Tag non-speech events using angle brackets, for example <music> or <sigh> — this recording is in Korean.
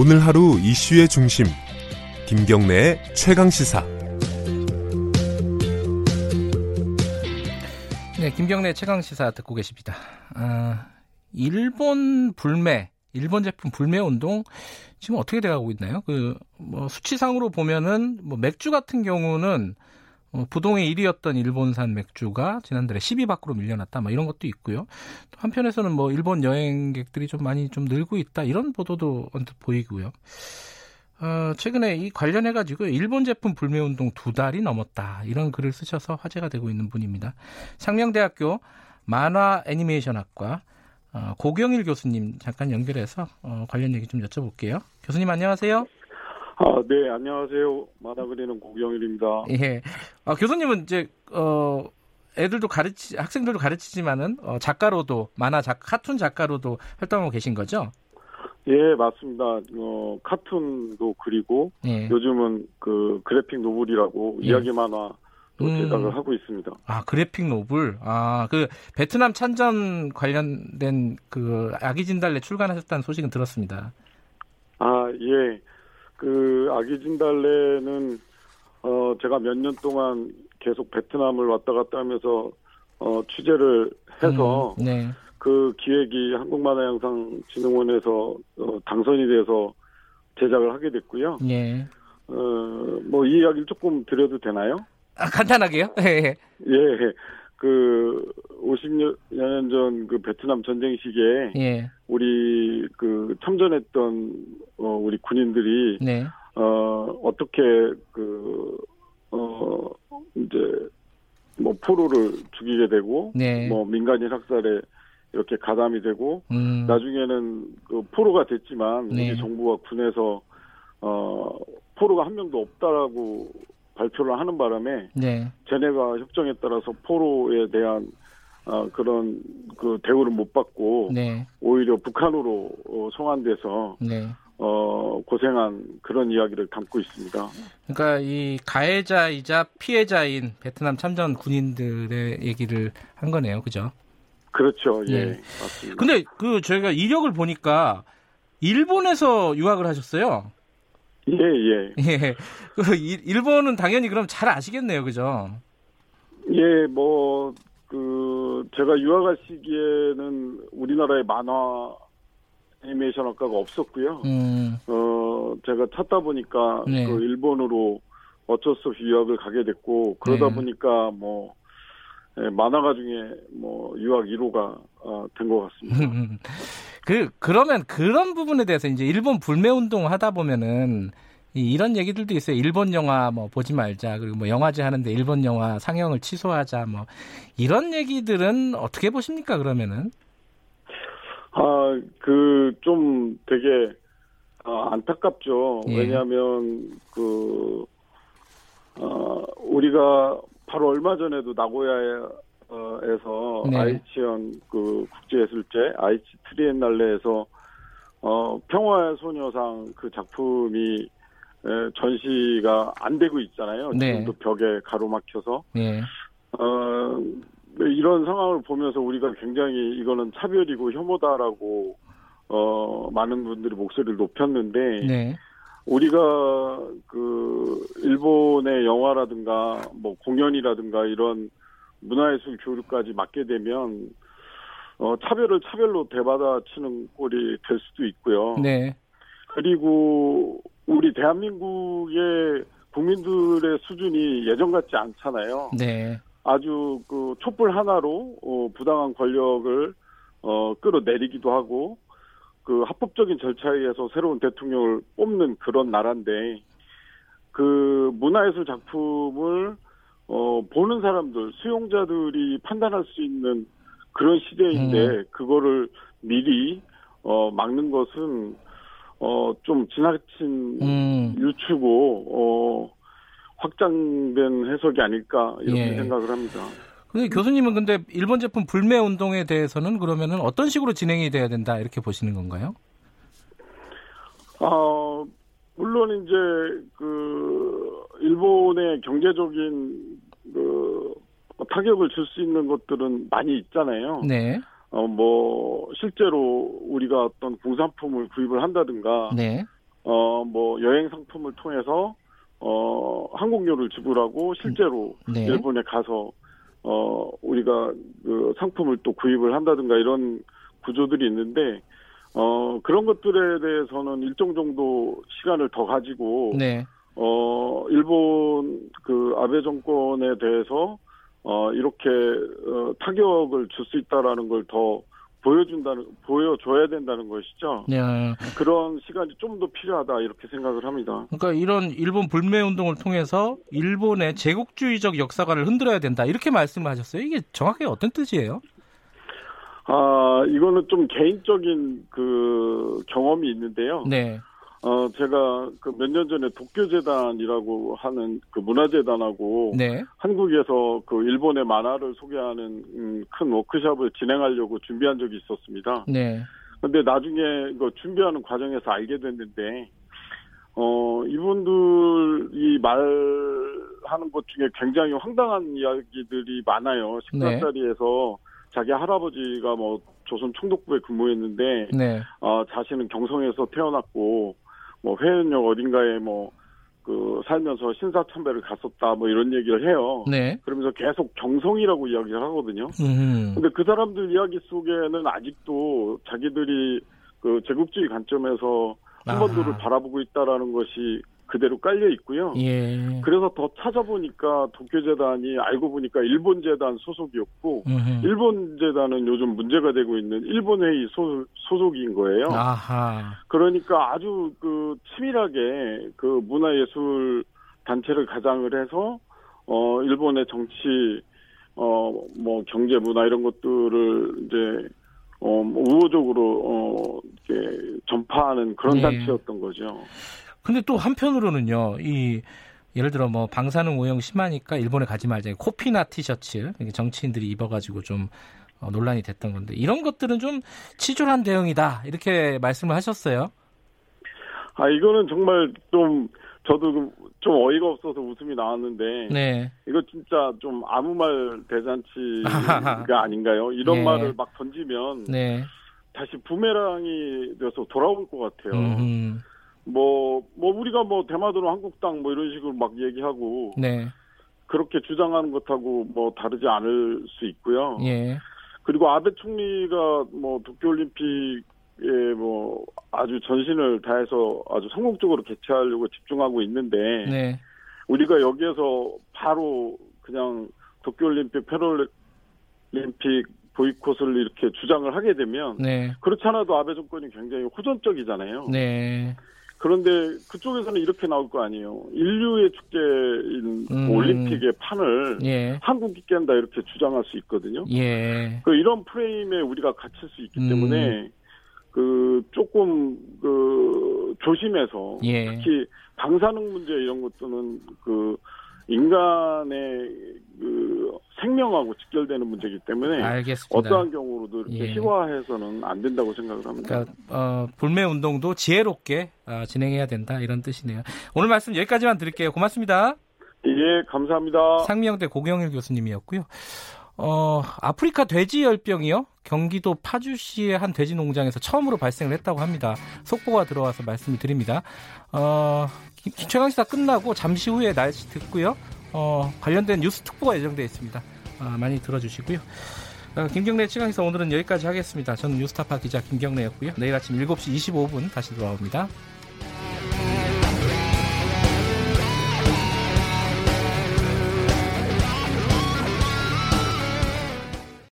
오늘 하루 이슈의 중심 김경래의 최강 시사. 네, 김경래 최강 시사 듣고 계십니다. 아, 일본 불매, 일본 제품 불매 운동 지금 어떻게 돼가고 있나요? 그 뭐 수치상으로 보면은 뭐 맥주 같은 경우는 어, 부동의 1위였던 일본산 맥주가 지난달에 10위 밖으로 밀려났다. 뭐 이런 것도 있고요. 또 한편에서는 뭐 일본 여행객들이 좀 많이 좀 늘고 있다. 이런 보도도 언뜻 보이고요. 어, 최근에 이 관련해가지고 일본 제품 불매 운동 두 달이 넘었다. 이런 글을 쓰셔서 화제가 되고 있는 분입니다. 상명대학교 만화 애니메이션학과 어, 고경일 교수님 잠깐 연결해서 어, 관련 얘기 좀 여쭤볼게요. 교수님 안녕하세요. 아, 네, 안녕하세요. 만화 그리는 고경일입니다. 예. 아, 교수님은 이제, 어, 애들도 가르치, 학생들도 가르치지만은, 어, 작가로도, 만화 작, 카툰 작가로도 활동하고 계신 거죠? 예, 맞습니다. 어, 카툰도 그리고, 예. 요즘은 그 그래픽 노블이라고 예. 이야기 만화도 음. 제작을 하고 있습니다. 아, 그래픽 노블. 아, 그, 베트남 찬전 관련된 그, 아기 진달래 출간하셨다는 소식은 들었습니다. 아, 예. 그 아기 진달래는 어 제가 몇 년 동안 계속 베트남을 왔다 갔다 하면서 어 취재를 해서 음, 네. 그 기획이 한국만화영상진흥원에서 어, 당선이 돼서 제작을 하게 됐고요. 예. 어 뭐 이 이야기를 조금 드려도 되나요? 아, 간단하게요? <laughs> 예. 예. 그 50년 전 그 베트남 전쟁 시기에 예. 우리 그 참전했던 어 우리 군인들이 네. 어 어떻게 그 어 이제 뭐 포로를 죽이게 되고 네. 뭐 민간인 학살에 이렇게 가담이 되고 음. 나중에는 그 포로가 됐지만 네. 우리 정부와 군에서 어 포로가 한 명도 없다라고 발표를 하는 바람에 네. 제네바 협정에 따라서 포로에 대한 어, 그런 그 대우를 못 받고 네. 오히려 북한으로 어, 송환돼서 네. 어, 고생한 그런 이야기를 담고 있습니다. 그러니까 이 가해자이자 피해자인 베트남 참전 군인들의 얘기를 한 거네요. 그죠? 그렇죠. 예, 예. 맞습니다. 근데 그 저희가 이력을 보니까 일본에서 유학을 하셨어요. 예, 예. 예. 그 일- 일본은 당연히 그럼 잘 아시겠네요. 그죠? 예, 뭐, 그, 제가 유학할 시기에는 우리나라에 만화 애니메이션 학과가 없었고요. 음. 어, 제가 찾다 보니까 네. 그 일본으로 어쩔 수 없이 유학을 가게 됐고, 그러다 네. 보니까 뭐, 예, 만화가 중에 뭐, 유학 1호가 어, 된것 같습니다. <laughs> 그 그러면 그런 부분에 대해서 이제 일본 불매 운동 하다 보면은 이, 이런 얘기들도 있어요. 일본 영화 뭐 보지 말자. 그리고 뭐 영화제 하는데 일본 영화 상영을 취소하자. 뭐 이런 얘기들은 어떻게 보십니까? 그러면은 아, 그, 좀 되게, 아, 안타깝죠. 예. 왜냐하면, 그, 어, 우리가 바로 얼마 전에도 나고야에서 네. 아이치현 그 국제예술제, 아이치 트리엔날레에서, 어, 평화의 소녀상 그 작품이 에, 전시가 안 되고 있잖아요. 네. 지금도 벽에 가로막혀서. 예. 어, 이런 상황을 보면서 우리가 굉장히 이거는 차별이고 혐오다라고 어, 많은 분들이 목소리를 높였는데 네. 우리가 그 일본의 영화라든가 뭐 공연이라든가 이런 문화예술 교류까지 맡게 되면 어, 차별을 차별로 대받아치는 꼴이 될 수도 있고요. 네. 그리고 우리 대한민국의 국민들의 수준이 예전 같지 않잖아요. 네. 아주 그 촛불 하나로 어, 부당한 권력을 어, 끌어내리기도 하고 그 합법적인 절차에 의해서 새로운 대통령을 뽑는 그런 나라인데 그 문화예술 작품을 어, 보는 사람들 수용자들이 판단할 수 있는 그런 시대인데 그거를 미리 어, 막는 것은 어, 좀 지나친 음. 유추고 어, 확장된 해석이 아닐까 이렇게 예. 생각을 합니다. 근데 교수님은 근데 일본 제품 불매 운동에 대해서는 그러면은 어떤 식으로 진행이 돼야 된다 이렇게 보시는 건가요? 어, 물론 이제 그 일본의 경제적인 그 타격을 줄 수 있는 것들은 많이 있잖아요. 네. 어, 뭐 실제로 우리가 어떤 공산품을 구입을 한다든가 네. 어, 뭐, 여행 상품을 통해서, 어, 항공료를 지불하고 실제로 네. 일본에 가서, 어, 우리가 그 상품을 또 구입을 한다든가 이런 구조들이 있는데, 어, 그런 것들에 대해서는 일정 정도 시간을 더 가지고, 네. 어, 일본 그 아베 정권에 대해서 어, 이렇게 어, 타격을 줄 수 있다라는 걸더 보여준다는 보여줘야 된다는 것이죠. 네. 그런 시간이 좀 더 필요하다 이렇게 생각을 합니다. 그러니까 이런 일본 불매 운동을 통해서 일본의 제국주의적 역사관을 흔들어야 된다 이렇게 말씀을 하셨어요. 이게 정확하게 어떤 뜻이에요? 아 이거는 좀 개인적인 그 경험이 있는데요. 네. 어 제가 그 몇 년 전에 도쿄재단이라고 하는 그 문화재단하고 네. 한국에서 그 일본의 만화를 소개하는 음, 큰 워크숍을 진행하려고 준비한 적이 있었습니다. 네. 근데 나중에 이거 준비하는 과정에서 알게 됐는데, 어, 이분들이 말하는 것 중에 굉장히 황당한 이야기들이 많아요. 식사 네. 자리에서 자기 할아버지가 뭐 조선 총독부에 근무했는데, 네. 어, 자신은 경성에서 태어났고, 뭐 회원역 어딘가에 뭐, 그, 살면서 신사참배를 갔었다, 뭐 이런 얘기를 해요. 네. 그러면서 계속 경성이라고 이야기를 하거든요. 음. 근데 그 사람들 이야기 속에는 아직도 자기들이 그 제국주의 관점에서 한반도를 아하. 바라보고 있다라는 것이 그대로 깔려 있고요. 예. 그래서 더 찾아보니까 도쿄재단이 알고 보니까 일본재단 소속이었고 음흠. 일본재단은 요즘 문제가 되고 있는 일본회의 소, 소속인 거예요. 아하. 그러니까 아주 그 치밀하게 그 문화예술 단체를 가장을 해서 어 일본의 정치 어 뭐 경제 문화 이런 것들을 이제 어뭐 우호적으로 어 이렇게 전파하는 그런 네. 단체였던 거죠. 근데 또 한편으로는요, 이 예를 들어 뭐 방사능 오염 심하니까 일본에 가지 말자. 코피나 티셔츠 정치인들이 입어가지고 좀 어, 논란이 됐던 건데 이런 것들은 좀 치졸한 대응이다 이렇게 말씀을 하셨어요. 아 이거는 정말 좀 저도 그- 좀 어이가 없어서 웃음이 나왔는데 네, 이거 진짜 좀 아무 말 대잔치가 아닌가요? 이런 예. 말을 막 던지면 네, 다시 부메랑이 돼서 돌아올 것 같아요. 음, 뭐, 뭐, 우리가 뭐, 대마도는 한국당 뭐 이런 식으로 막 얘기하고, 네, 그렇게 주장하는 것하고 뭐 다르지 않을 수 있고요. 예, 그리고 아베 총리가 뭐, 도쿄올림픽에 뭐, 아주 전신을 다해서 아주 성공적으로 개최하려고 집중하고 있는데, 네, 우리가 여기에서 바로 그냥 도쿄올림픽, 패럴림픽 보이콧을 이렇게 주장을 하게 되면, 네, 그렇지 않아도 아베 정권이 굉장히 호전적이잖아요. 네, 그런데 그쪽에서는 이렇게 나올 거 아니에요. 인류의 축제인 음. 올림픽의 판을 예, 한국이 깬다 이렇게 주장할 수 있거든요. 예, 그 이런 프레임에 우리가 갇힐 수 있기 음. 때문에 그 조금 그 조심해서 예, 특히 방사능 문제 이런 것들은 그 인간의 그 생명하고 직결되는 문제이기 때문에 알겠습니다. 어떠한 경우로도 이렇게 예. 희화해서는 안 된다고 생각을 합니다. 그러니까 어, 불매 운동도 지혜롭게 어, 진행해야 된다 이런 뜻이네요. 오늘 말씀 여기까지만 드릴게요. 고맙습니다. 예, 감사합니다. 상미영대 고경일 교수님이었고요. 어, 아프리카 돼지 열병이요. 경기도 파주시의 한 돼지 농장에서 처음으로 발생을 했다고 합니다. 속보가 들어와서 말씀을 드립니다. 어, 최강 시사 끝나고 잠시 후에 날씨 듣고요. 어, 관련된 뉴스 특보가 예정되어 있습니다. 아, 많이 들어주시고요. 어, 김경래 최강시사 오늘은 여기까지 하겠습니다. 저는 뉴스타파 기자 김경래였고요. 내일 아침 7시 25분 다시 돌아옵니다.